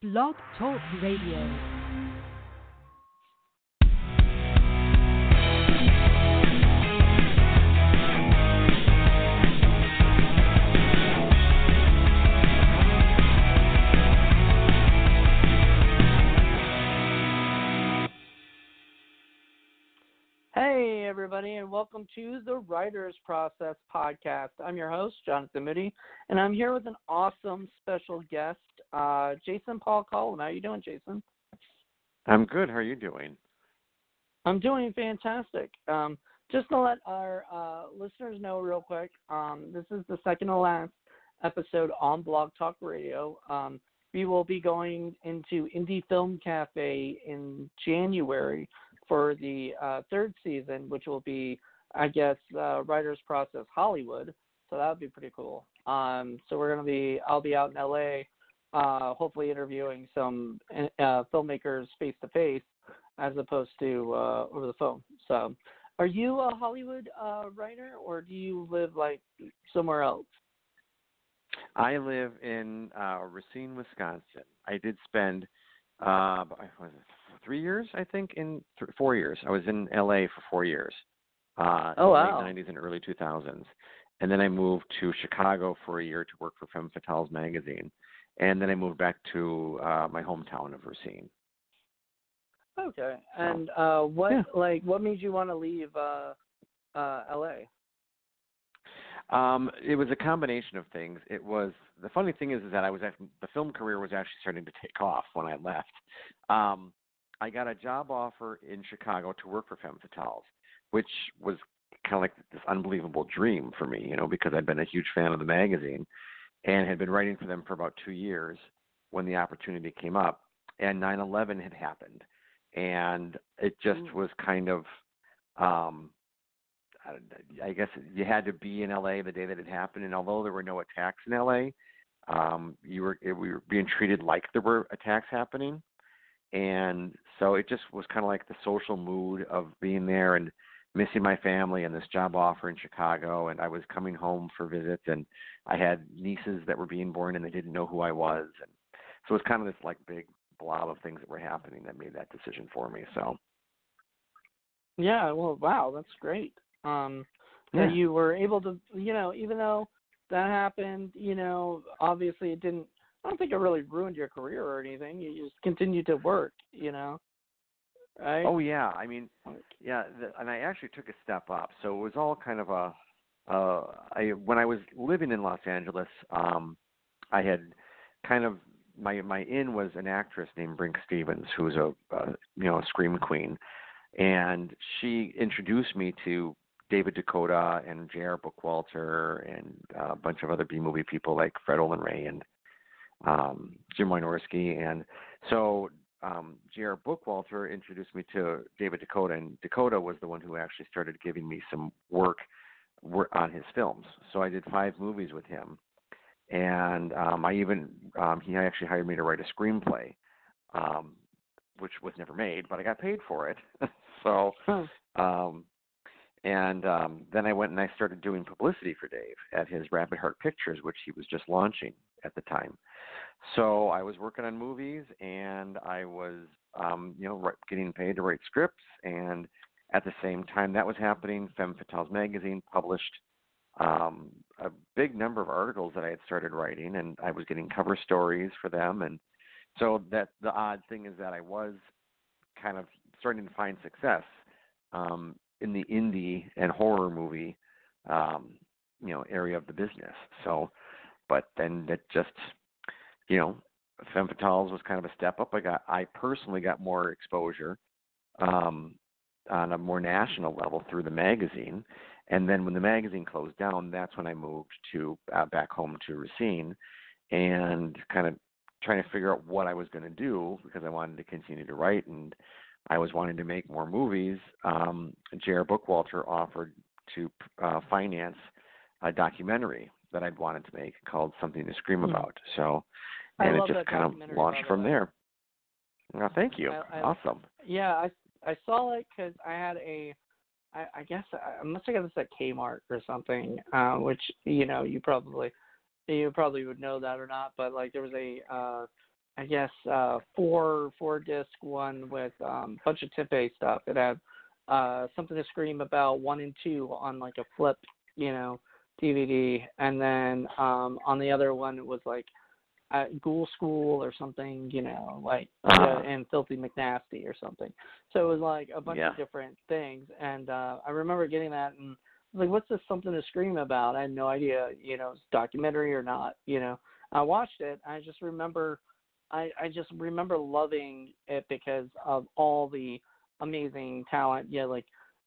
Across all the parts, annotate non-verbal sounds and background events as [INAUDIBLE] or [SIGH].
Blog Talk Radio. Hey, everybody, and welcome to the Writers Process podcast. I'm your host, Jonathan Moody, and I'm here with an awesome special guest, uh, Jason Paul Collum. How are you doing, Jason? I'm good. How are you doing? I'm doing fantastic. Um, just to let our uh, listeners know real quick, um, this is the second to last episode on Blog Talk Radio. Um, we will be going into Indie Film Cafe in January for the uh, third season, which will be, I guess, uh, Writers Process Hollywood. So that would be pretty cool. Um, so we're gonna be, I'll be out in LA, uh, hopefully interviewing some uh, filmmakers face to face, as opposed to uh, over the phone. So, are you a Hollywood uh, writer, or do you live like somewhere else? I live in uh, Racine, Wisconsin. I did spend uh, was it three years, I think, in th- four years. I was in LA for four years. Uh, Oh, wow. Late 90s and early 2000s. And then I moved to Chicago for a year to work for Femme Fatales magazine. And then I moved back to uh, my hometown of Racine. Okay. And uh, what Yeah. like what made you want to leave uh, uh, LA? Um, it was a combination of things. It was the funny thing is, is that I was actually, the film career was actually starting to take off when I left. Um, I got a job offer in Chicago to work for Femme Fatales, which was kind of like this unbelievable dream for me, you know, because I'd been a huge fan of the magazine and had been writing for them for about two years when the opportunity came up, and 9/11 had happened, and it just Mm. was kind of um I guess you had to be in LA the day that it happened, and although there were no attacks in LA, um, you were it, we were being treated like there were attacks happening, and so it just was kind of like the social mood of being there and missing my family and this job offer in Chicago, and I was coming home for visits, and I had nieces that were being born, and they didn't know who I was, and so it was kind of this like big blob of things that were happening that made that decision for me. So Yeah. Well, wow, that's great. Um, that you were able to, you know, even though that happened, you know, obviously it didn't. I don't think it really ruined your career or anything. You just continued to work, you know. Right. Oh yeah, I mean, yeah, the, and I actually took a step up. So it was all kind of a. Uh, I when I was living in Los Angeles, um, I had kind of my my in was an actress named Brinke Stevens, who's a, a you know a scream queen, and she introduced me to David DeCoteau and J.R. Bookwalter and uh, a bunch of other B movie people like Fred Olen Ray and um, Jim Wynorski, and so um, J.R. Bookwalter introduced me to David DeCoteau, and DeCoteau was the one who actually started giving me some work, work on his films. So I did five movies with him, and um, I even um, he actually hired me to write a screenplay, um, which was never made, but I got paid for it. [LAUGHS] so, Huh. um, and um, then I went and I started doing publicity for Dave at his Rapid Heart Pictures, which he was just launching at the time. So I was working on movies, and I was, um, you know, getting paid to write scripts. And at the same time that was happening, Femme Fatales magazine published um, a big number of articles that I had started writing, and I was getting cover stories for them. And so that the odd thing is that I was kind of starting to find success um, in the indie and horror movie, um, you know, area of the business. So, but then it just you know, Femme Fatales was kind of a step up. I got, I personally got more exposure um, on a more national level through the magazine. And then when the magazine closed down, that's when I moved to uh, back home to Racine, and kind of trying to figure out what I was going to do because I wanted to continue to write and I was wanting to make more movies. Um, J.R. Bookwalter offered to uh, finance a documentary that I'd wanted to make called Something to Scream Hmm. About. So, and it just kind of launched from way. there. Well, thank you. I- I- awesome. Yeah, I I saw it because I had a, I, I guess I, I must have got this at Kmart or something, uh, which you know you probably you probably would know that or not, but like there was a uh, I guess uh four four disc one with um bunch of Tempe stuff. It had uh something to scream about one and two on like a flip, you know, DVD, and then um on the other one it was like uh, Ghoul School or something, you know, like Uh-huh. uh, and Filthy McNasty or something. So it was like a bunch Yeah. of different things, and uh I remember getting that and I was like, what's this something to scream about? I had no idea, you know, it's documentary or not, you know. I watched it. I just remember, I I just remember loving it because of all the amazing talent. Yeah, like,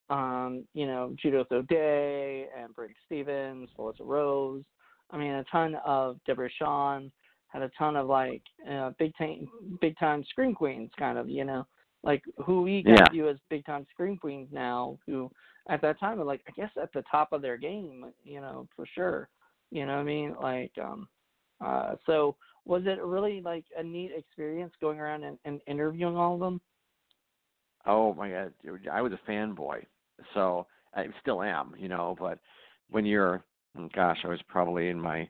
um, you know, Judith O'Dea and Brinke Stevens, Felissa Rose. I mean, a ton of Deborah Shawn had a ton of like uh, big time, big time scream queens, kind of, you know, like who we Yeah. view as big time scream queens now, who at that time were like, I guess at the top of their game, you know, for sure. You know what I mean? Like, um, uh, so was it really like a neat experience going around and, and interviewing all of them? Oh my god, I was a fanboy. So I still am, you know, but when you're gosh, I was probably in my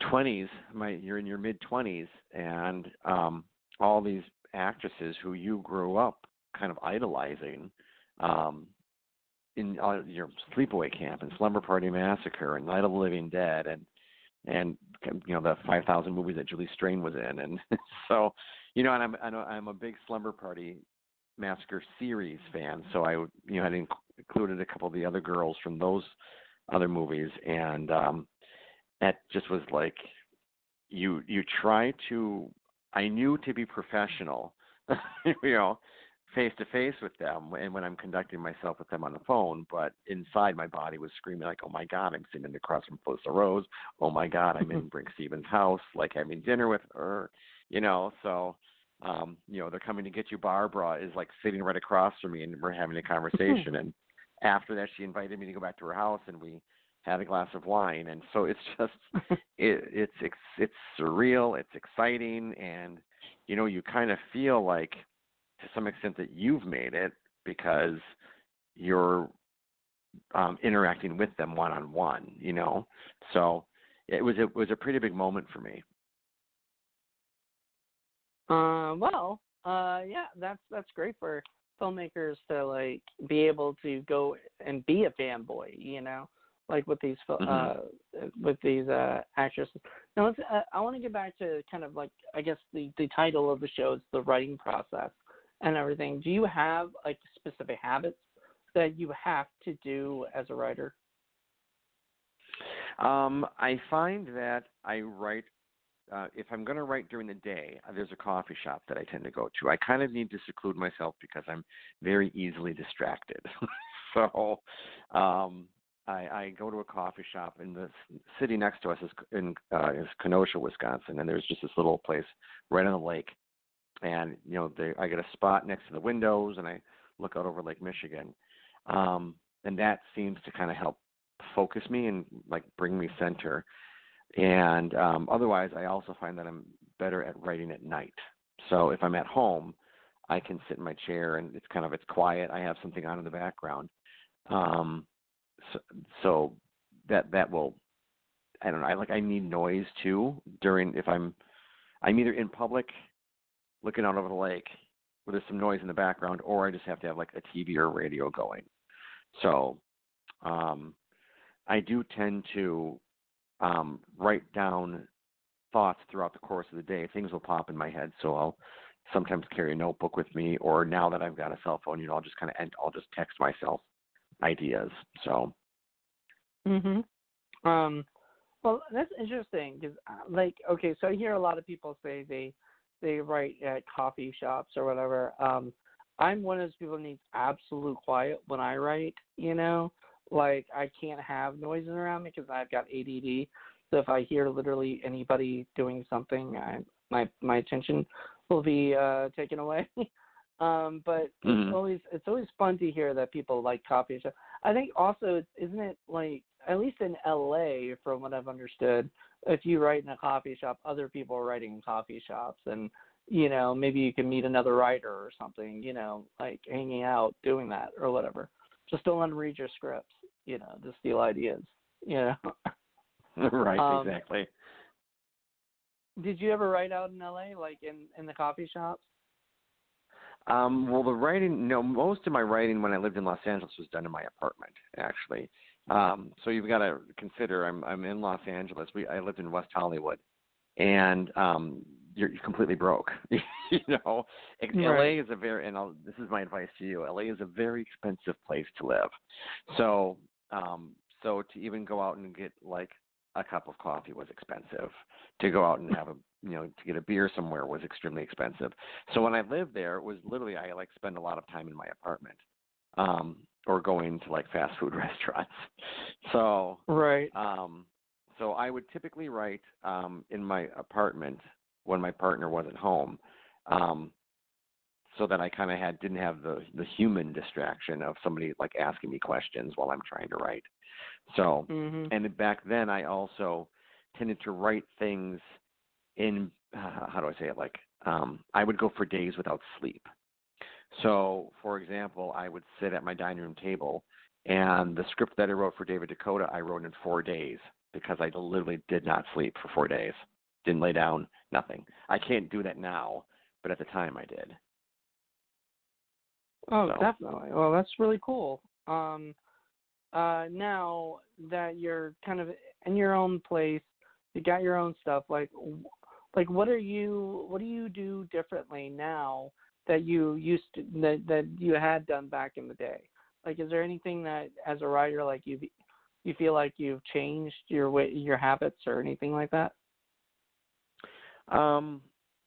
20s, my you're in your mid 20s and um all these actresses who you grew up kind of idolizing um in uh, your sleepaway camp and slumber party massacre and night of the living dead and and you know the 5000 movies that Julie Strain was in and [LAUGHS] so you know and I'm I'm a big slumber party Massacre series fan, so I you know had included a couple of the other girls from those other movies, and um, that just was like you you try to. I knew to be professional, [LAUGHS] you know, face to face with them, and when I'm conducting myself with them on the phone, but inside my body was screaming like, "Oh my God, I'm sitting across from Felissa Rose. Oh my God, I'm in [LAUGHS] Brinke Stevens' house, like having dinner with her." You know, so um, you know, they're coming to get you. Barbara is like sitting right across from me, and we're having a [LAUGHS] conversation. and after that, she invited me to go back to her house, and we had a glass of wine. And so it's [LAUGHS] just, [LAUGHS] it, it's it's it's surreal. It's exciting, and you know, you kind of feel like, to some extent, that you've made it because you're um, interacting with them one on one. You know, so it was it was a pretty big moment for me. Uh, well, uh, yeah, that's that's great for filmmakers to like be able to go and be a fanboy, you know, like with these fil- uh with these uh actresses. Now, let's, uh, I want to get back to kind of like I guess the the title of the show is the writing process and everything. Do you have like specific habits that you have to do as a writer? Um, I find that I write uh, if I'm going to write during the day, uh, there's a coffee shop that I tend to go to. I kind of need to seclude myself because I'm very easily distracted. [LAUGHS] so um, I, I go to a coffee shop, and the city next to us is in uh, is Kenosha, Wisconsin, and there's just this little place right on the lake. And you know, they, I get a spot next to the windows, and I look out over Lake Michigan, um, and that seems to kind of help focus me and like bring me center. And um, otherwise i also find that i'm better at writing at night. So if i'm at home i can sit in my chair and it's kind of it's quiet. I have something on in the background. Um, so, so that that will i don't know i like i need noise too during if i'm i'm either in public looking out over the lake where there's some noise in the background or i just have to have like a tv or radio going so um i do tend to um, write down thoughts throughout the course of the day. Things will pop in my head, so I'll sometimes carry a notebook with me. Or now that I've got a cell phone, you know, I'll just kind of. I'll just text myself ideas. So Mhm. Um, well, that's interesting because, like, okay, so I hear a lot of people say they they write at coffee shops or whatever. Um, I'm one of those people who needs absolute quiet when I write. You know, like I can't have noises around me because I've got ADD. So if I hear literally anybody doing something, I, my my attention will be uh, taken away. [LAUGHS] um, but Mhm. it's always it's always fun to hear that people like coffee shops. I think also, isn't it like at least in LA, from what I've understood, if you write in a coffee shop, other people are writing in coffee shops, and you know maybe you can meet another writer or something. You know, like hanging out, doing that or whatever. Just don't let them read your scripts. You know, to steal ideas. You know. [LAUGHS] right, Um, exactly. did you ever write out in LA, like in in the coffee shops? Um, well, the writing, no, most of my writing when I lived in Los Angeles was done in my apartment, actually. Um, so you've got to consider I'm I'm in Los Angeles. We I lived in West Hollywood, and um, you're, you're completely broke. [LAUGHS] you know, Right. LA is a very and I'll, this is my advice to you. LA is a very expensive place to live. So um, so to even go out and get like a cup of coffee was expensive. To go out and have a you know to get a beer somewhere was extremely expensive. So when I lived there, it was literally I like spend a lot of time in my apartment, um, or going to like fast food [LAUGHS] restaurants. So Right. um, so I would typically write um, in my apartment when my partner wasn't home, um, so that I kind of had didn't have the the human distraction of somebody like asking me questions while I'm trying to write. So Mhm. and back then I also tended to write things in uh, how do I say it like um I would go for days without sleep. So for example, I would sit at my dining room table and the script that I wrote for David Dakota I wrote in 4 days because I literally did not sleep for 4 days. Didn't lay down, nothing. I can't do that now, but at the time I did. Oh, So- definitely. Well, that's really cool. Um, uh, now that you're kind of in your own place, you got your own stuff. Like, like what are you? What do you do differently now that you used to that that you had done back in the day? Like, is there anything that, as a writer, like you you feel like you've changed your way, your habits, or anything like that? Um,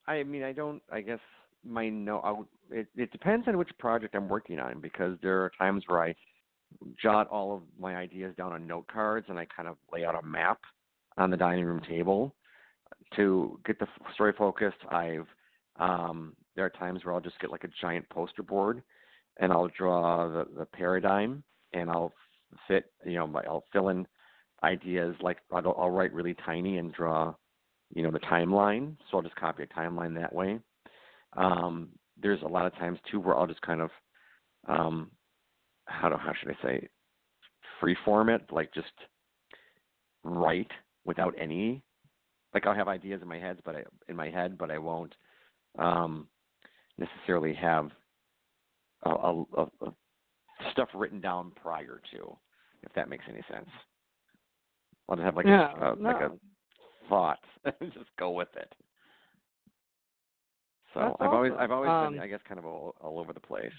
I mean, I don't. I guess my no. I it it depends on which project I'm working on because there are times where I jot all of my ideas down on note cards and I kind of lay out a map on the dining room table to get the story focused. I've um, there are times where I'll just get like a giant poster board and I'll draw the the paradigm and I'll fit you know I'll fill in ideas like I'll, I'll write really tiny and draw you know the timeline so i'll just copy a timeline that way um there's a lot of times too where i'll just kind of um how do how should i say free form it like just write without any like i'll have ideas in my head but i in my head but i won't um necessarily have a, a, a, a stuff written down prior to if that makes any sense i'll just have like yeah, a, a like a thought [LAUGHS] and just go with it. So That's I've always. I've always Um, been I guess kind of all, all over the place.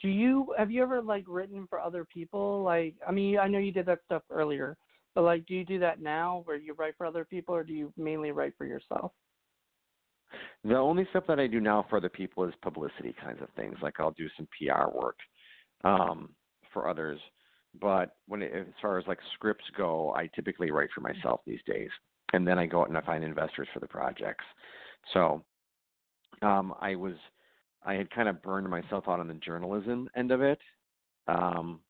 Do you have you ever like written for other people? Like, I mean, I know you did that stuff earlier, but like, do you do that now, where you write for other people, or do you mainly write for yourself? The only stuff that I do now for other people is publicity kinds of things. Like I'll do some PR work um, for others, but when it, as far as like scripts go, I typically write for myself these days, and then I go out and I find investors for the projects. So um, I was I had kind of burned myself out on the journalism end of it. Um,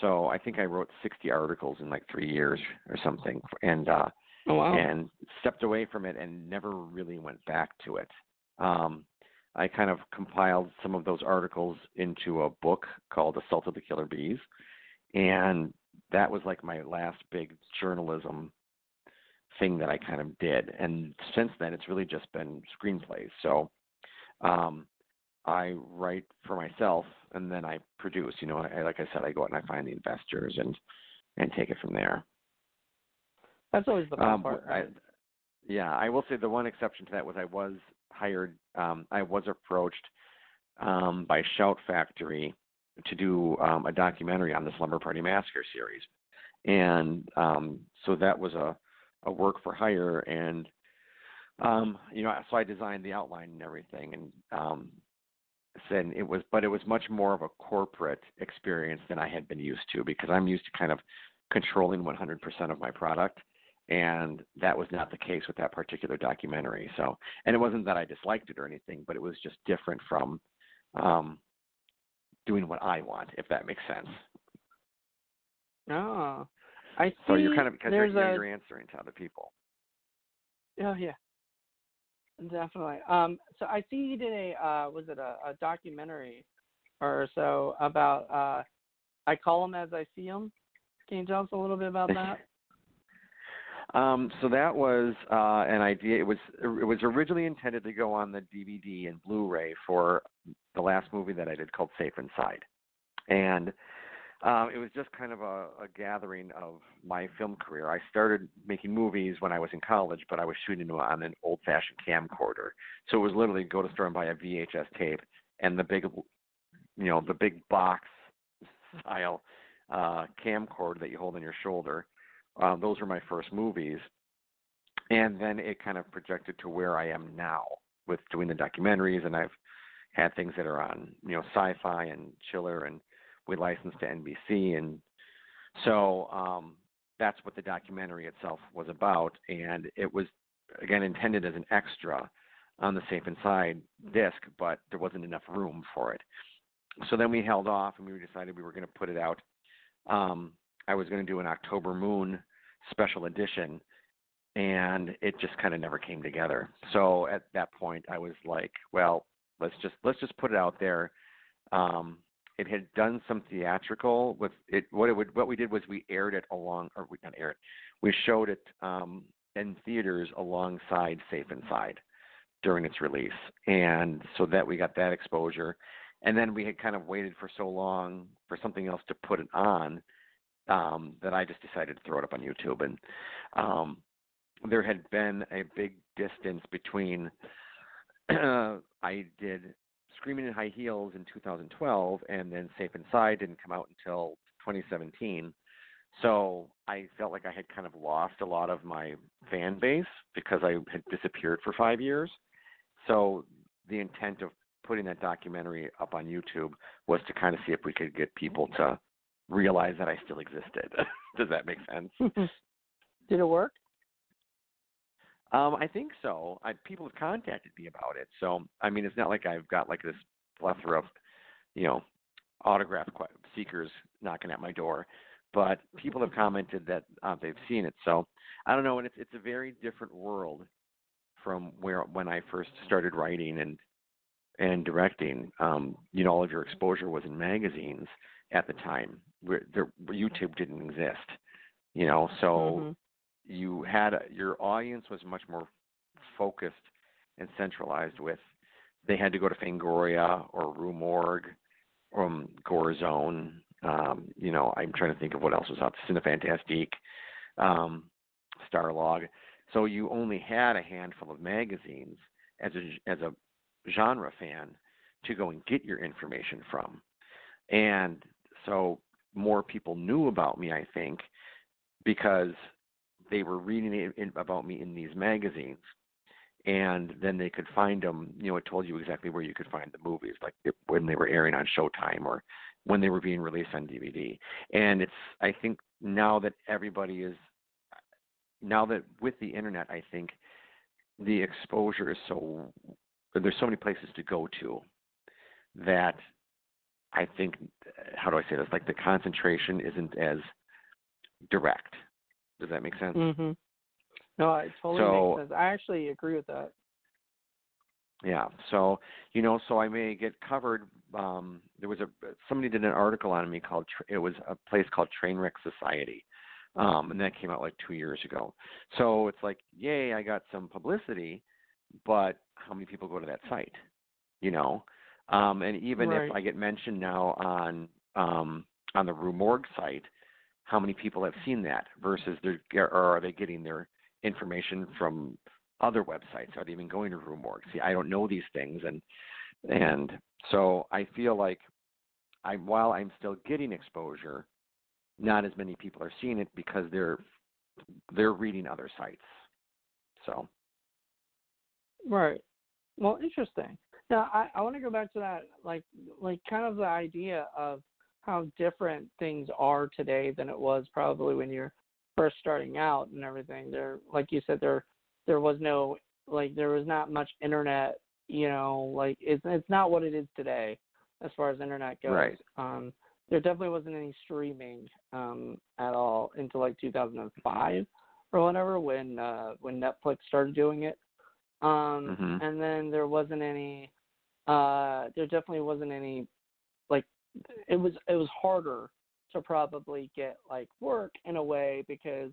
so I think I wrote 60 articles in like three years or something, and uh, Oh wow. and stepped away from it and never really went back to it. Um, I kind of compiled some of those articles into a book called Assault of the Killer B's, and that was like my last big journalism thing that I kind of did. And since then, it's really just been screenplays. So um, I write for myself, and then I produce. You know, I, like I said, I go out and I find the investors and and take it from there. That's always the best Um, part. I, yeah, I will say the one exception to that was I was hired. Um, I was approached um, by Shout Factory to do um, a documentary on the Slumber Party Massacre series, and um, so that was a, a work for hire. And um, you know, so I designed the outline and everything, and um, said it was, but it was much more of a corporate experience than I had been used to because I'm used to kind of controlling 100% of my product and that was not the case with that particular documentary. So, and it wasn't that I disliked it or anything, but it was just different from um, doing what I want, if that makes sense. Oh, I see. So you're kind of because you're, a you're answering to other people. Oh yeah, definitely. Um, so I see you did a uh, was it a, a documentary or so about uh, I call them as I see them. Can you tell us a little bit about that? [LAUGHS] Um, so that was uh, an idea. It was it was originally intended to go on the DVD and Blu-ray for the last movie that I did called Safe Inside, and um, it was just kind of a, a gathering of my film career. I started making movies when I was in college, but I was shooting on an old-fashioned camcorder. So it was literally go to store and buy a VHS tape and the big, you know, the big box style uh, camcorder that you hold on your shoulder. Um, those were my first movies, and then it kind of projected to where I am now with doing the documentaries, and I've had things that are on, you know, Sci-Fi and Chiller and we licensed to NBC, and so um, that's what the documentary itself was about. And it was again intended as an extra on the Safe Inside disc, but there wasn't enough room for it. So then we held off, and we decided we were going to put it out. Um, I was going to do an October Moon special edition, and it just kind of never came together. So at that point, I was like, well, let's just let's just put it out there. Um, it had done some theatrical with it. What it would, what we did was we aired it along, or we not aired, it, we showed it um, in theaters alongside Safe Inside during its release, and so that we got that exposure. And then we had kind of waited for so long for something else to put it on um, that I just decided to throw it up on YouTube. And um, there had been a big distance between [CLEARS THROAT] I did Screaming in High Heels in 2012, and then Safe Inside didn't come out until 2017. So I felt like I had kind of lost a lot of my fan base because I had disappeared for five years. So the intent of putting that documentary up on YouTube was to kind of see if we could get people to realize that I still existed. [LAUGHS] Does that make sense? [LAUGHS] Did it work? Um, I think so. I, people have contacted me about it. So I mean, it's not like I've got like this plethora of, you know, autograph seekers knocking at my door, but people have commented that uh, they've seen it. So I don't know, and it's it's a very different world from where when I first started writing and and directing. Um, you know, all of your exposure was in magazines at the time. Where, YouTube didn't exist. You know, so mm-hmm you had a, your audience was much more focused and centralized with they had to go to Fangoria or Rue Morgue or um, Gore Zone. Um, you know, I'm trying to think of what else was out. Cinefantastique, um, Starlog. So you only had a handful of magazines as a as a genre fan to go and get your information from, and so more people knew about me, I think, because they were reading it in, about me in these magazines and then they could find them you know it told you exactly where you could find the movies like when they were airing on showtime or when they were being released on dvd and it's i think now that everybody is now that with the internet i think the exposure is so there's so many places to go to that i think how do i say this? Like the concentration isn't as direct does that make sense? Mhm. No, it totally so, makes sense. I actually agree with that. Yeah. So, you know, so I may get covered um there was a somebody did an article on me called it was a place called Trainwreck Society. Um and that came out like 2 years ago. So, it's like, yay, I got some publicity, but how many people go to that site? You know? Um and even right. if I get mentioned now on um on the Rue Morgue site, how many people have seen that versus they're or are they getting their information from other websites? Are they even going to Morgue? See, I don't know these things, and and so I feel like I while I'm still getting exposure, not as many people are seeing it because they're they're reading other sites. So. Right. Well, interesting. Now, I, I want to go back to that, like, like kind of the idea of how different things are today than it was probably when you're first starting out and everything. There, like you said, there there was no like there was not much internet. You know, like it's it's not what it is today as far as internet goes. Right. Um, there definitely wasn't any streaming um, at all until like 2005 or whatever when uh, when Netflix started doing it. Um, mm-hmm. And then there wasn't any. Uh, there definitely wasn't any it was it was harder to probably get like work in a way because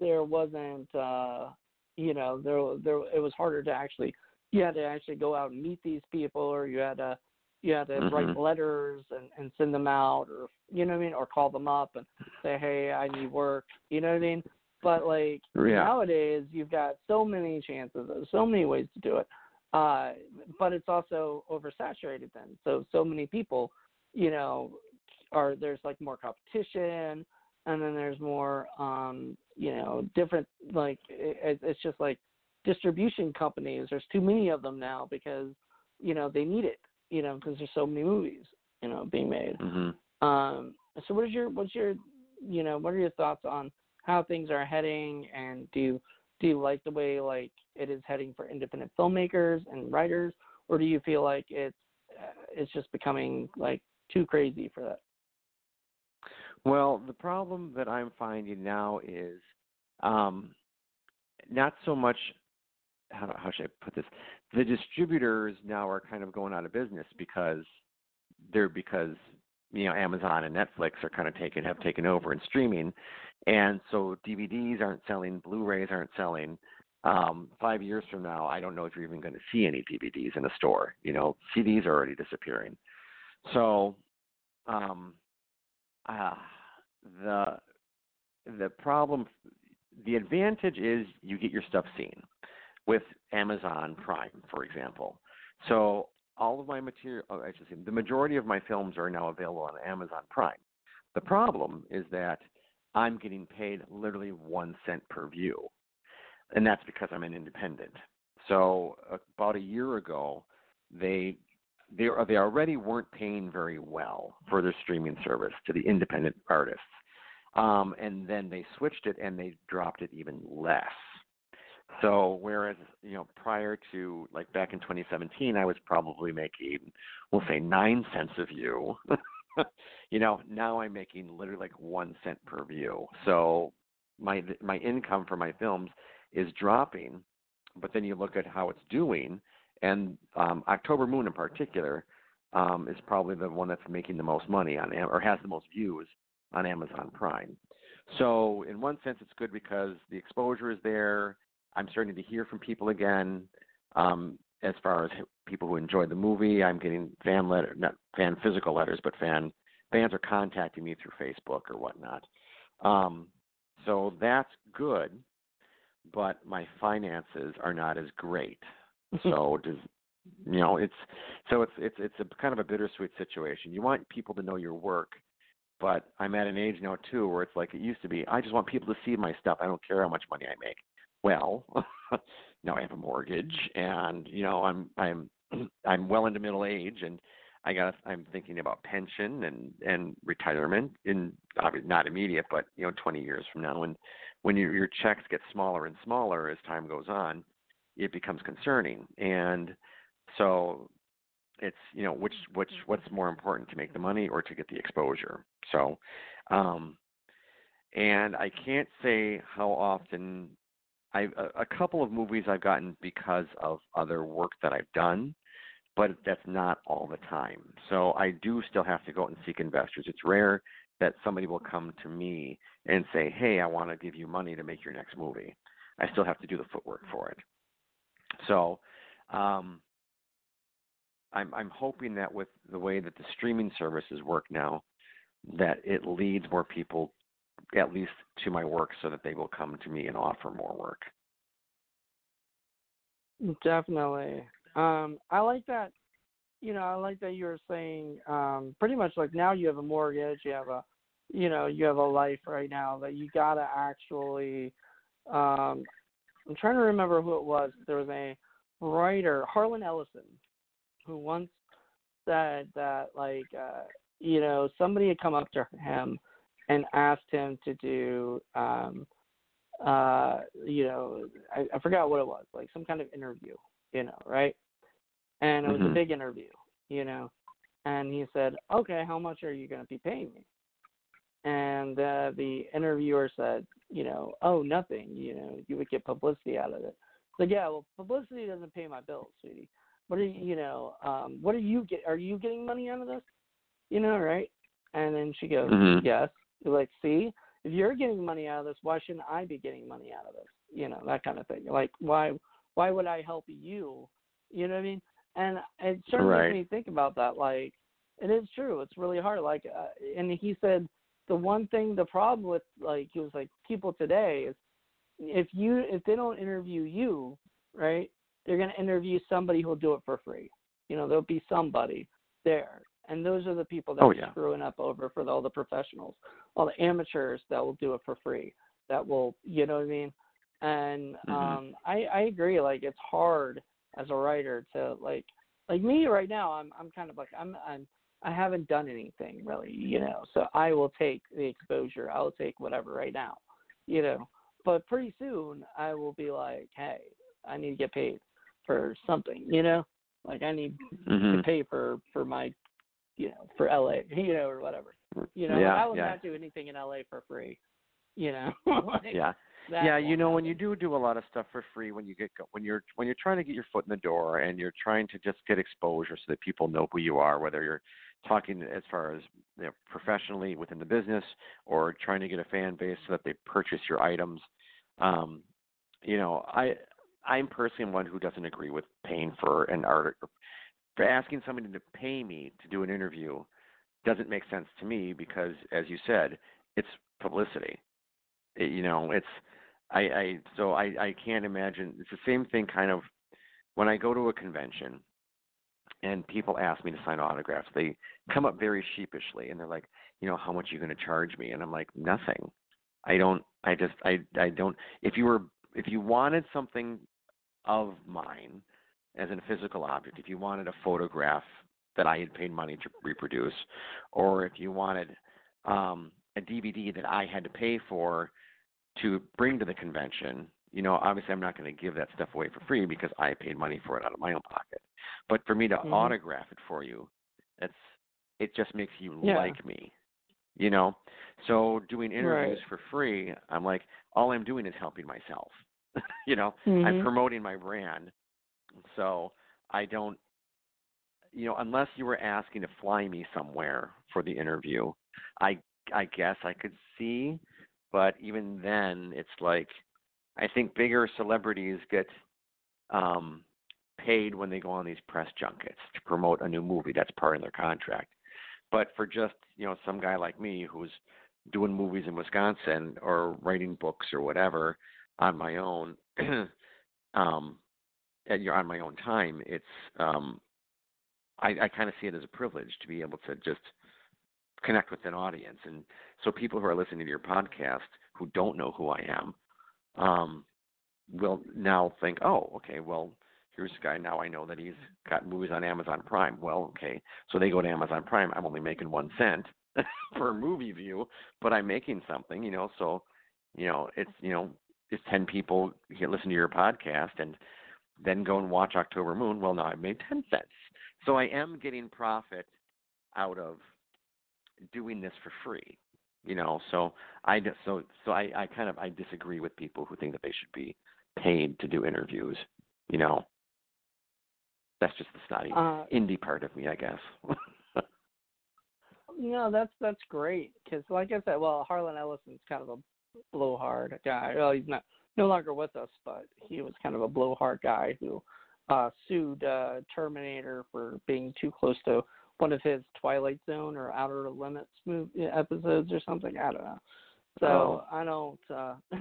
there wasn't uh you know there there it was harder to actually you had to actually go out and meet these people or you had to you had to Mhm. write letters and and send them out or you know what I mean or call them up and say hey I need work you know what I mean but like Yeah. nowadays you've got so many chances so many ways to do it uh but it's also oversaturated then so so many people you know are there's like more competition and then there's more um you know different like it, it's just like distribution companies. There's too many of them now because you know they need it you know because there's so many movies you know being made. Hmm um so what is your what's your you know what are your thoughts on how things are heading? And do you do you like the way like it is heading for independent filmmakers and writers? Or do you feel like it's uh, it's just becoming like too crazy for that Well, the problem that I'm finding now is um, not so much how how should I put this? The distributors now are kind of going out of business because they're because you know Amazon and Netflix are kind of taken have taken over in streaming, and so DVDs aren't selling, Blu-rays aren't selling. Um, five years from now, I don't know if you're even going to see any DVDs in a store. You know, CDs are already disappearing. So, um, uh, the the problem, the advantage is you get your stuff seen with Amazon Prime, for example. So all of my material, oh, I should say, the majority of my films are now available on Amazon Prime. The problem is that I'm getting paid literally one cent per view, and that's because I'm an independent. So about a year ago, they they they already weren't paying very well for their streaming service to the independent artists, um, and then they switched it and they dropped it even less. So whereas you know prior to like back in 2017, I was probably making we'll say nine cents a [LAUGHS] view. you know now I'm making literally like one cent per view. So my my income for my films is dropping, but then you look at how it's doing, and um, October Moon in particular um, is probably the one that's making the most money on or has the most views on Amazon Prime. So in one sense, it's good because the exposure is there. I'm starting to hear from people again. Um, as far as people who enjoyed the movie, I'm getting fan letter, not fan physical letters, but fan fans are contacting me through Facebook or whatnot. Um, so that's good, but my finances are not as great. Mm-hmm. So does you know it's so it's it's it's a kind of a bittersweet situation. You want people to know your work, but I'm at an age now too where it's like it used to be. I just want people to see my stuff. I don't care how much money I make. Well, [LAUGHS] now I have a mortgage, and you know I'm I'm [CLEARS THROAT] I'm well into middle age, and I got I'm thinking about pension and and retirement in obviously not immediate, but you know 20 years from now, and when your your checks get smaller and smaller as time goes on, it becomes concerning, and so it's you know which which what's more important to make the money or to get the exposure. So, um, and I can't say how often I a, a couple of movies I've gotten because of other work that I've done, but that's not all the time. So I do still have to go out and seek investors. It's rare that somebody will come to me and say, "Hey, I want to give you money to make your next movie." I still have to do the footwork for it. So, um, I'm I'm hoping that with the way that the streaming services work now, that it leads more people at least to my work so that they will come to me and offer more work. Definitely. Um, I like that. You know, I like that you were saying um, pretty much like now you have a mortgage, you have a, you know, you have a life right now that you gotta actually. Um, I'm trying to remember who it was. There was a writer, Harlan Ellison, who once said that like, uh, you know, somebody had come up to him and asked him to do um uh you know I, I forgot what it was like some kind of interview you know right and it was a Mhm. big interview you know and he said okay how much are you going to be paying me and uh, the interviewer said you know oh nothing you know you would get publicity out of it so yeah well publicity doesn't pay my bills sweetie what are you you know um what are you get are you getting money out of this you know right and then she goes Mhm. yes you're like see if you're getting money out of this, why shouldn't I be getting money out of this? You know, that kind of thing. Like, why why would I help you? You know what I mean? And it certainly Right. makes me think about that. Like, it is true. It's really hard. Like, uh, and he said the one thing, the problem with like he was like people today is if you if they don't interview you, right? They're gonna interview somebody who'll do it for free. You know, there'll be somebody there, and those are the people that Oh, are yeah. screwing up over for all the professionals, all the amateurs that will do it for free. That will, you know what I mean? And Mhm. um, I I agree. Like it's hard as a writer to like like me right now. I'm I'm kind of like I'm I'm I haven't done anything really, you know. So I will take the exposure. I will take whatever right now, you know. But pretty soon I will be like, hey, I need to get paid for something, you know. Like I need Mhm. to pay for for my, you know, for LA, you know, or whatever. You know, yeah, I will yeah. not do anything in LA for free. You know. [LAUGHS] like, yeah. yeah, you know when you do do a lot of stuff for free when you get go- when you're when you're trying to get your foot in the door and you're trying to just get exposure so that people know who you are, whether you're talking as far as you know, professionally within the business or trying to get a fan base so that they purchase your items. Um, you know, I I'm personally one who doesn't agree with paying for an article for asking somebody to pay me to do an interview doesn't make sense to me because as you said, it's publicity. It, you know, it's I, I so I, I can't imagine it's the same thing kind of when I go to a convention and people ask me to sign autographs, they come up very sheepishly and they're like, you know, how much are you going to charge me? And I'm like, nothing. I don't I just I I don't if you were if you wanted something of mine as a physical object, if you wanted a photograph that I had paid money to reproduce, or if you wanted um, a DVD that I had to pay for to bring to the convention, you know, obviously I'm not going to give that stuff away for free because I paid money for it out of my own pocket. But for me to Mhm. autograph it for you, that's it just makes you Yeah. like me. You know? So doing interviews Right. for free, I'm like all I'm doing is helping myself. [LAUGHS] you know, I'm Mhm. promoting my brand. So I don't you know, unless you were asking to fly me somewhere for the interview, I I guess I could see, but even then it's like I think bigger celebrities get um paid when they go on these press junkets to promote a new movie. That's part of their contract. But for just, you know, some guy like me who's doing movies in Wisconsin or writing books or whatever on my own [CLEARS THROAT] um and you're on my own time, it's um I, I kind of see it as a privilege to be able to just connect with an audience. And so people who are listening to your podcast who don't know who I am um, will now think, oh, okay, well, here's a guy. Now I know that he's got movies on Amazon Prime. Well, okay, so they go to Amazon Prime. I'm only making one cent [LAUGHS] for a movie view, but I'm making something, you know. So, you know, it's you know, it's ten people can listen to your podcast and then go and watch October Moon, well, now I've made ten cents. So I am getting profit out of doing this for free, you know. So I just, so so I I kind of I disagree with people who think that they should be paid to do interviews, you know. That's just the snotty Uh, indie part of me, I guess. [LAUGHS] No, that's that's great because, like I said, well, Harlan Ellison's kind of a blowhard guy. Well, he's not no longer with us, but he was kind of a blowhard guy who uh, sued uh, Terminator for being too close to one of his Twilight Zone or Outer Limits movie episodes or something. I don't know. So Oh. I don't. uh [LAUGHS]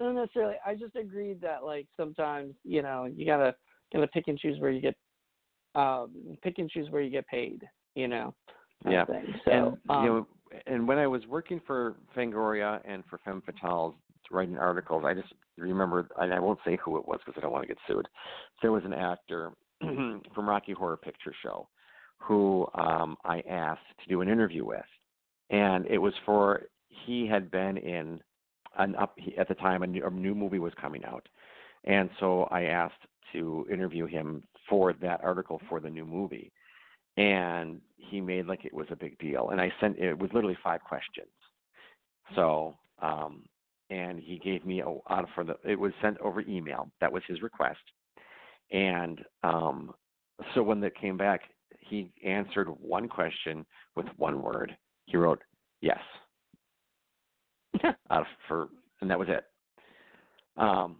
Not necessarily. I just agreed that like sometimes you know you gotta gotta pick and choose where you get um pick and choose where you get paid. You know. Yeah. So, and um, you know, and when I was working for Fangoria and for Femme Fatales writing articles, I just remember, and I won't say who it was because I don't want to get sued. There was an actor [CLEARS THROAT] from Rocky Horror Picture Show who um, I asked to do an interview with, and it was for he had been in an up at the time a new, a new movie was coming out, and so I asked to interview him for that article for the new movie. And he made like it was a big deal. And i sent it was literally five questions. So um and he gave me a out for the it was sent over email. That was his request. And um so when that came back he answered one question with one word. He wrote yes. [LAUGHS] Uh, for, and that was it. Um,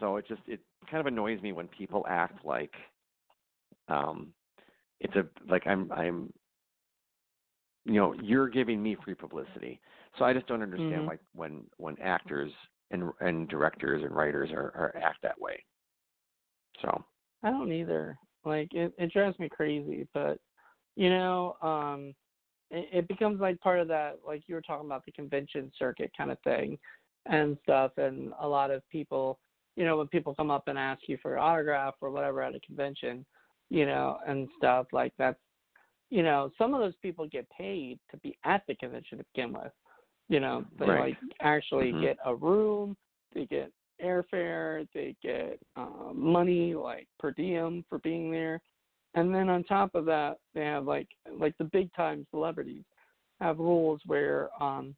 so it just it kind of annoys me when people act like um, it's a like I'm I'm you know you're giving me free publicity. So I just don't understand Mhm. why when when actors and and directors and writers are, are act that way. So I don't either. Like it, it drives me crazy, but you know, um it, it becomes like part of that like you were talking about the convention circuit kind of thing and stuff and a lot of people you know, when people come up and ask you for an autograph or whatever at a convention, you know, and stuff like that's you know, some of those people get paid to be at the convention to begin with. You know, they Right. like actually Mhm. get a room, they get airfare, they get um, money like per diem for being there, and then on top of that, they have like like the big time celebrities have rules where um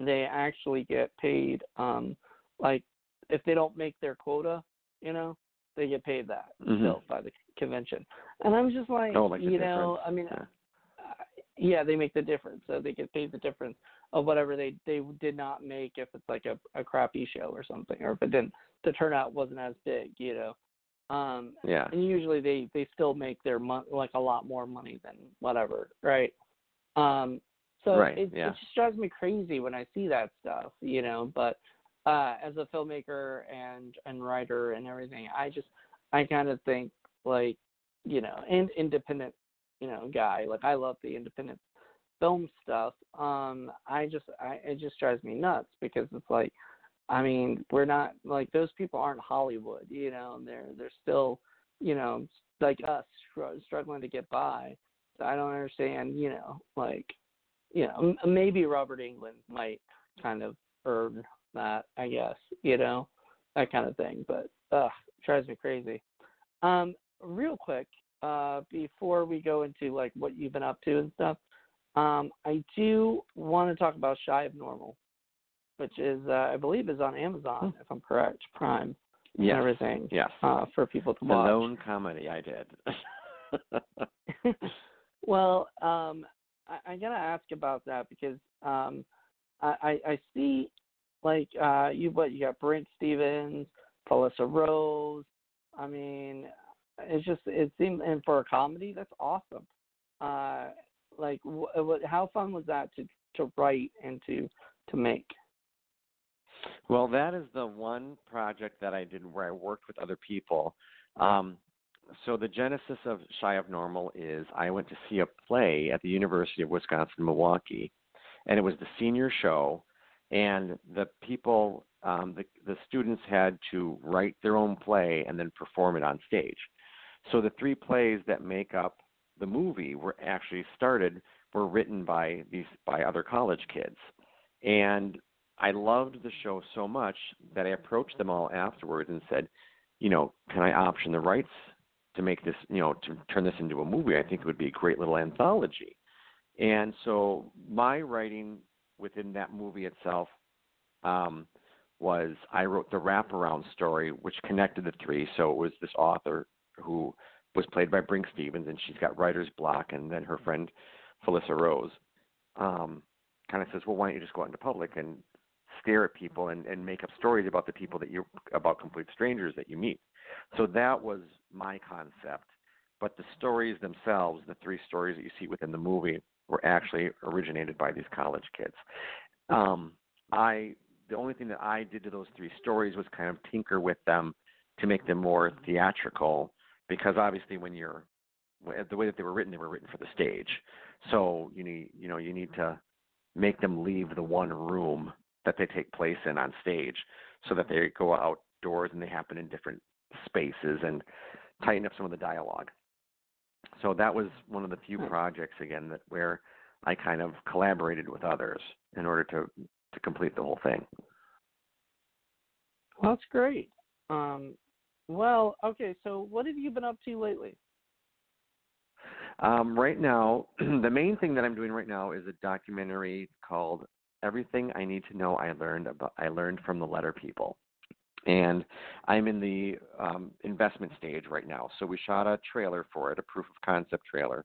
they actually get paid um like if they don't make their quota, you know, they get paid that Mhm. still by the convention. And I'm just like, Oh, like you know, difference. I mean, Yeah. uh, yeah, they make the difference. So they get paid the difference of whatever they they did not make if it's like a a crappy show or something, or if it didn't the turnout wasn't as big, you know. Um, yeah. and usually they they still make their mon- like a lot more money than whatever, right? Um, so Right, it, yeah. it just drives me crazy when I see that stuff, you know. But uh, as a filmmaker and and writer and everything, I just I kind of think like you know, and independent, you know, guy. Like I love the independent film stuff. Um, I just I it just drives me nuts because it's like I mean, we're not like those people aren't Hollywood, you know. They're they're still, you know, like us struggling to get by. So I don't understand, you know, like, you know, maybe Robert Englund might kind of earn that, I guess, you know, that kind of thing. But ugh, drives me crazy. Um, real quick, uh, before we go into like what you've been up to and stuff, um, I do want to talk about Shy of Normal which is uh, I believe is on Amazon, if I'm correct, Prime Yes. and everything Yes. uh, for people to watch. lone comedy I did. [LAUGHS] well, um, I, I gotta ask about that because um, I, I, I see like uh, you what you got Brinke Stevens, Felissa Rose. I mean, it's just it seemed, and for a comedy that's awesome. Uh, like, wh- what, how fun was that to to write and to to make? Well, that is the one project that I did where I worked with other people. Um, so the genesis of Shy of Normal is I went to see a play at the University of Wisconsin Milwaukee, and it was the senior show, and the people, um, the the students had to write their own play and then perform it on stage. So the three plays that make up the movie were actually started were written by these by other college kids, and I loved the show so much that I approached them all afterwards and said, you know, can I option the rights to make this, you know, to turn this into a movie? I think it would be a great little anthology. And so my writing within that movie itself um, was I wrote the wraparound story, which connected the three. So it was this author who was played by Brinke Stevens, and she's got writer's block, and then her friend Felissa Rose um, kind of says, well, why don't you just go out into public and stare at people and, and make up stories about the people that you about complete strangers that you meet. So that was my concept. But the stories themselves, the three stories that you see within the movie, were actually originated by these college kids. Um, I the only thing that I did to those three stories was kind of tinker with them to make them more theatrical, because obviously when you're the way that they were written, they were written for the stage. So you need you know you need to make them leave the one room that they take place in on stage so that they go outdoors and they happen in different spaces and tighten up some of the dialogue. So that was one of the few projects again that where I kind of collaborated with others in order to to complete the whole thing. Well, that's great. Um, well, okay. So, what have you been up to lately? Um, right now, [CLEARS THROAT] the main thing that I'm doing right now is a documentary called "Everything I Need to Know I Learned About I Learned from the Letter People," and I'm in the um, investment stage right now. So we shot a trailer for it, a proof of concept trailer,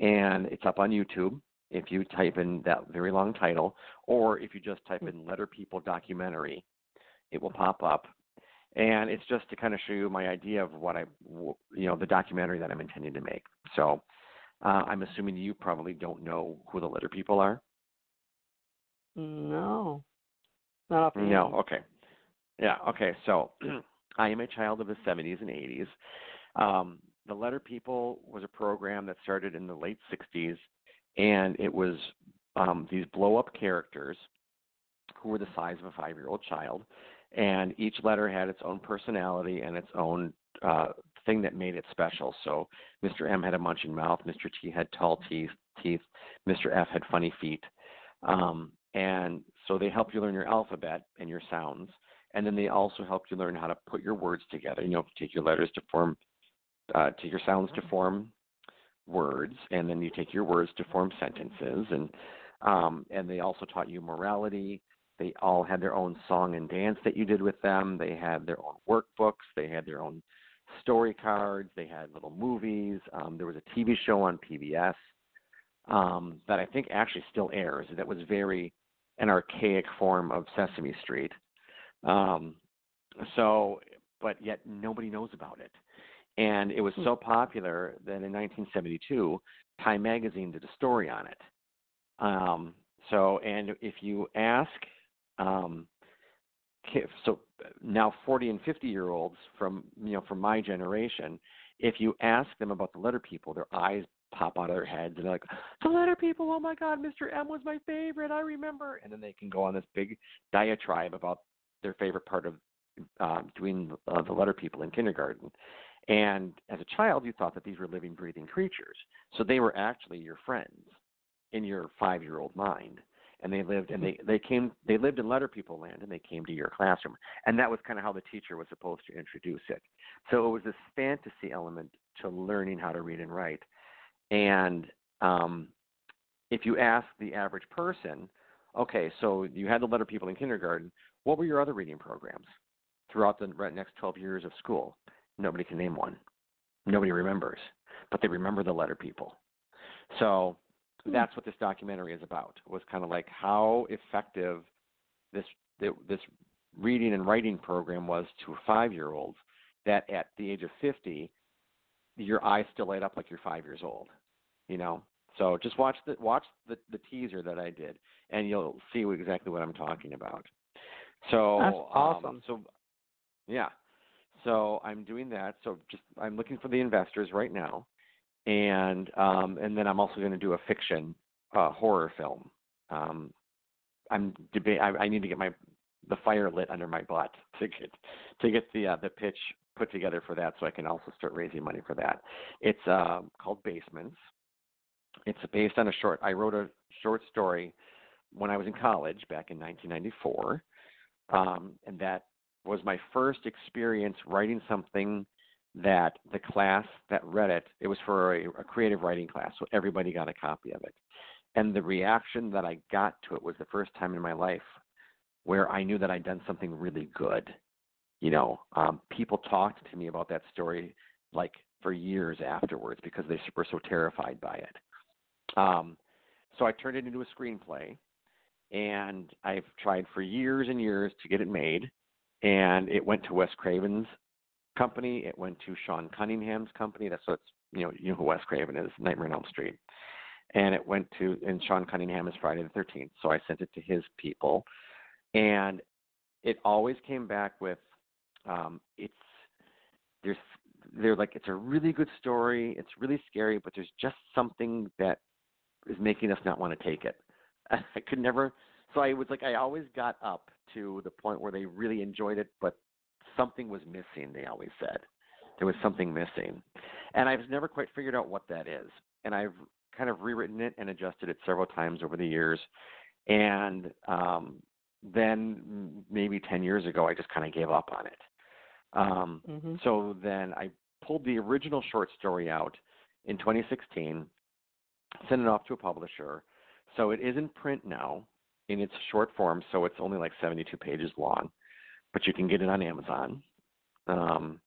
and it's up on YouTube. if you type in that very long title, or if you just type in Letter People documentary, it will pop up. And it's just to kind of show you my idea of what I, you know, the documentary that I'm intending to make. So uh, I'm assuming you probably don't know who the Letter People are. No, not off No, okay. Yeah, okay. So [CLEARS THROAT] I am a child of the 70s and 80s. Um, the Letter People was a program that started in the late 60s, and it was um, these blow up characters who were the size of a five year old child. And each letter had its own personality and its own uh, thing that made it special. So Mr. M had a munching mouth, Mr. T had tall teeth, teeth, Mr. F had funny feet. Um, and so they help you learn your alphabet and your sounds. And then they also help you learn how to put your words together. You know, take your letters to form uh, take your sounds to form words, and then you take your words to form sentences, and um, and they also taught you morality. They all had their own song and dance that you did with them. They had their own workbooks. They had their own story cards. They had little movies. Um, there was a TV show on PBS um, that I think actually still airs. That was very an archaic form of Sesame Street. Um, so, but yet nobody knows about it. And it was Hmm. so popular that in 1972, Time Magazine did a story on it. Um, so, and if you ask, um, so now 40 and 50 year olds from you know from my generation, if you ask them about the letter people, their eyes pop out of their heads and they're like, "The letter people! Oh my God, Mr. M was my favorite. I remember." And then they can go on this big diatribe about their favorite part of uh, doing uh, the letter people in kindergarten. And as a child, you thought that these were living, breathing creatures. So they were actually your friends in your five year old mind. And they lived and they, they came they lived in letter people land and they came to your classroom. And that was kind of how the teacher was supposed to introduce it. So it was this fantasy element to learning how to read and write. And um, if you ask the average person, okay, so you had the letter people in kindergarten, what were your other reading programs throughout the next 12 years of school? Nobody can name one. Nobody remembers, but they remember the letter people. So hmm. that's what this documentary is about. Was kind of like how effective this this reading and writing program was to five year olds. That at the age of 50, your eyes still light up like you're five years old. You know. So just watch the watch the the teaser that I did, and you'll see exactly what I'm talking about. So That's um, awesome. so yeah. So I'm doing that. So just I'm looking for the investors right now, and um, and then I'm also going to do a fiction uh, horror film. Um, I'm debate. I, I need to get my the fire lit under my butt [LAUGHS] to get to get the uh, the pitch put together for that, so I can also start raising money for that. It's uh, called Basements. It's based on a short. I wrote a short story when I was in college back in 1994, um, and that was my first experience writing something that the class that read it, it was for a, a creative writing class, so everybody got a copy of it. And the reaction that I got to it was the first time in my life where I knew that I'd done something really good. You know, um, people talked to me about that story like for years afterwards because they were so terrified by it. Um, so I turned it into a screenplay, and I've tried for years and years to get it made and it went to Wes Craven's company. It went to Sean Cunningham's company. That's what's you know you know who Wes Craven is, Nightmare on Elm Street. And it went to and Sean Cunningham is Friday the Thirteenth. So I sent it to his people, and it always came back with um, it's there's they're like it's a really good story. It's really scary, but there's just something that is making us not want to take it. [LAUGHS] I could never. So I was like I always got up to the point where they really enjoyed it, but something was missing, they always said. There was something missing. And I've never quite figured out what that is. And I've kind of rewritten it and adjusted it several times over the years. And um, then maybe 10 years ago, I just kind of gave up on it. Um, hmm So then I pulled the original short story out in 2016, sent it off to a publisher. So it is in print now in its short form, so it's only like 72 pages long, but you can get it on Amazon. Um,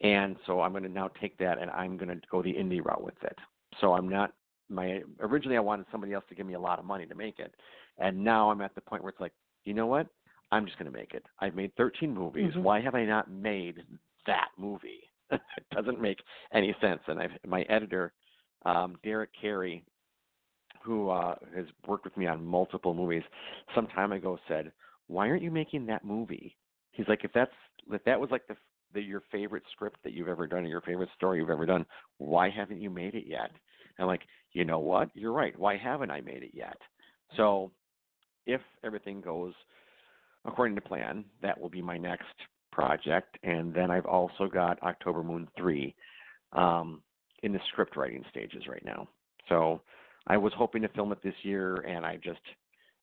and so I'm going to now take that and I'm going to go the indie route with it. So I'm not my originally I wanted somebody else to give me a lot of money to make it, and now I'm at the point where it's like, you know what? I'm just going to make it. I've made 13 movies. Mm-hmm. Why have I not made that movie? [LAUGHS] it doesn't make any sense. And I've, my editor, um, Derek Carey, who uh, has worked with me on multiple movies, some time ago said, "Why aren't you making that movie?" He's like, "If that's if that was like the, the your favorite script that you've ever done or your favorite story you've ever done, why haven't you made it yet?" And I'm like, you know what? You're right. Why haven't I made it yet? So, if everything goes according to plan, that will be my next project. And then I've also got October Moon 3 um, in the script writing stages right now. So I was hoping to film it this year, and I just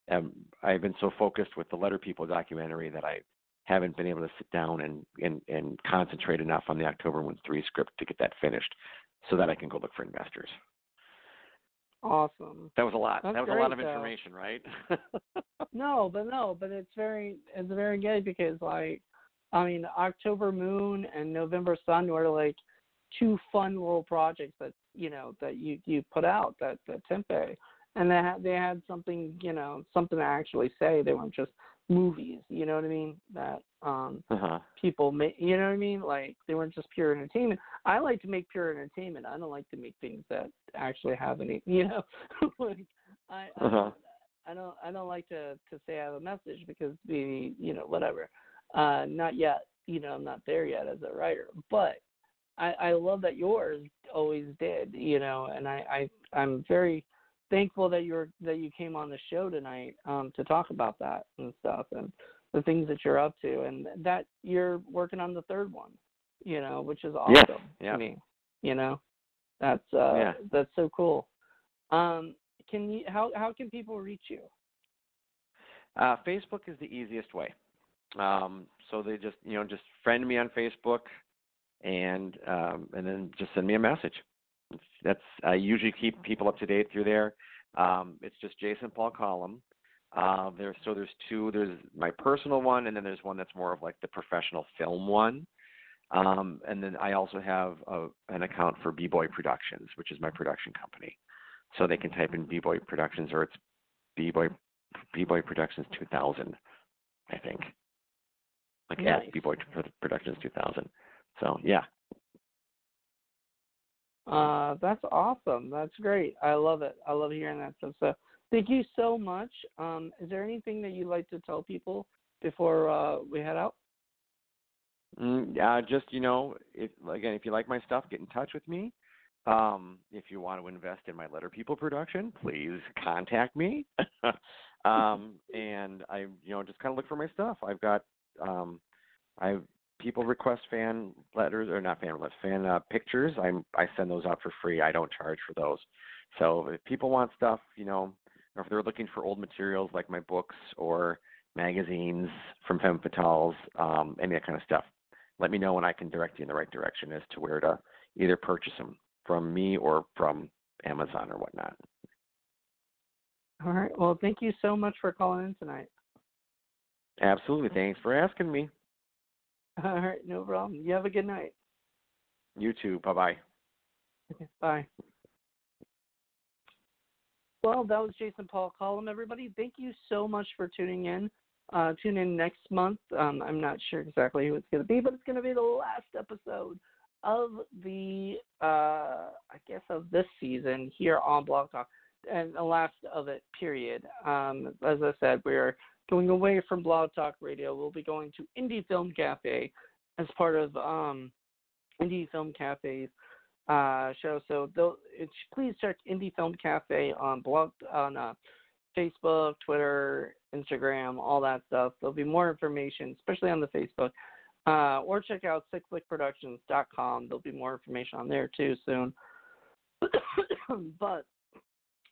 am, I've been so focused with the Letter People documentary that I haven't been able to sit down and, and, and concentrate enough on the October Moon 3 script to get that finished so that I can go look for investors. Awesome. That was a lot. That's that was great, a lot of though. information, right? [LAUGHS] No, but no, but it's very it's very good because like I mean October Moon and November Son were like two fun little projects that you know that you you put out that that Tempe and they had they had something you know something to actually say. They weren't just movies you know what I mean? That um uh-huh. people make you know what I mean? Like they weren't just pure entertainment. I like to make pure entertainment. I don't like to make things that actually have any [LAUGHS] you know like I I, Uh-huh. don't, I don't I don't like to to say I have a message because the you know whatever. Uh not yet. You know I'm not there yet as a writer. But I I love that yours always did you know and I I I'm very thankful that you're that you came on the show tonight um to talk about that and stuff and the things that you're up to and that you're working on the third one you know which is awesome yeah. to me you know that's uh Yeah. that's so cool um can you how how can people reach you Uh, Facebook is the easiest way. Um, so they just you know just friend me on Facebook, and um, and then just send me a message. That's I usually keep people up to date through there. Um, it's just Jason Paul Collum. Uh, there's so there's two. There's my personal one, and then there's one that's more of like the professional film one. Um, and then I also have a, an account for B Boy Productions, which is my production company. So they can type in B Boy Productions or it's B Boy B Boy Productions 2000, I think. Like Nice. at B Boy Productions 2000. So yeah, Uh, that's awesome. That's great. I love it. I love hearing that stuff. So thank you so much. Um, is there anything that you'd like to tell people before uh, we head out? mm, uh, just you know, if again, if you like my stuff, get in touch with me. Um, if you want to invest in my Letter People production, please contact me. [LAUGHS] um, and I, you know, just kind of look for my stuff. I've got, um, I've people request fan letters or not fan letters, fan uh, pictures. I'm I send those out for free. I don't charge for those. So if people want stuff, you know, or if they're looking for old materials like my books or magazines from Femme Fatales, um, any of that kind of stuff, let me know and I can direct you in the right direction as to where to either purchase them from me or from Amazon or whatnot. All right. Well, thank you so much for calling in tonight. Absolutely. Thanks for asking me. [LAUGHS] All right. No problem. You have a good night. You too. Bye bye. Okay. Bye. Well, that was Jason Paul Collum, everybody. Thank you so much for tuning in. Uh, tune in next month. Um, I'm not sure exactly who it's going to be, but it's going to be the last episode of the, uh, I guess, of this season here on Blog Talk, and the last of it, period. Um, as I said, we're going away from Blog Talk Radio. We'll be going to Indie Film Cafe as part of um, Indie Film Cafe's uh, show. So please check Indie Film Cafe on blog on uh, Facebook, Twitter, Instagram, all that stuff. There'll be more information, especially on the Facebook. Uh, or check out sickflickproductions.com. There'll be more information on there too soon. [COUGHS] but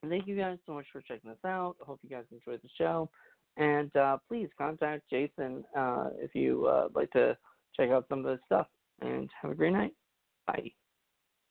thank you guys so much for checking this out. I hope you guys enjoyed the show. And uh, please contact Jason uh, if you uh, like to check out some of his stuff. And have a great night. Bye.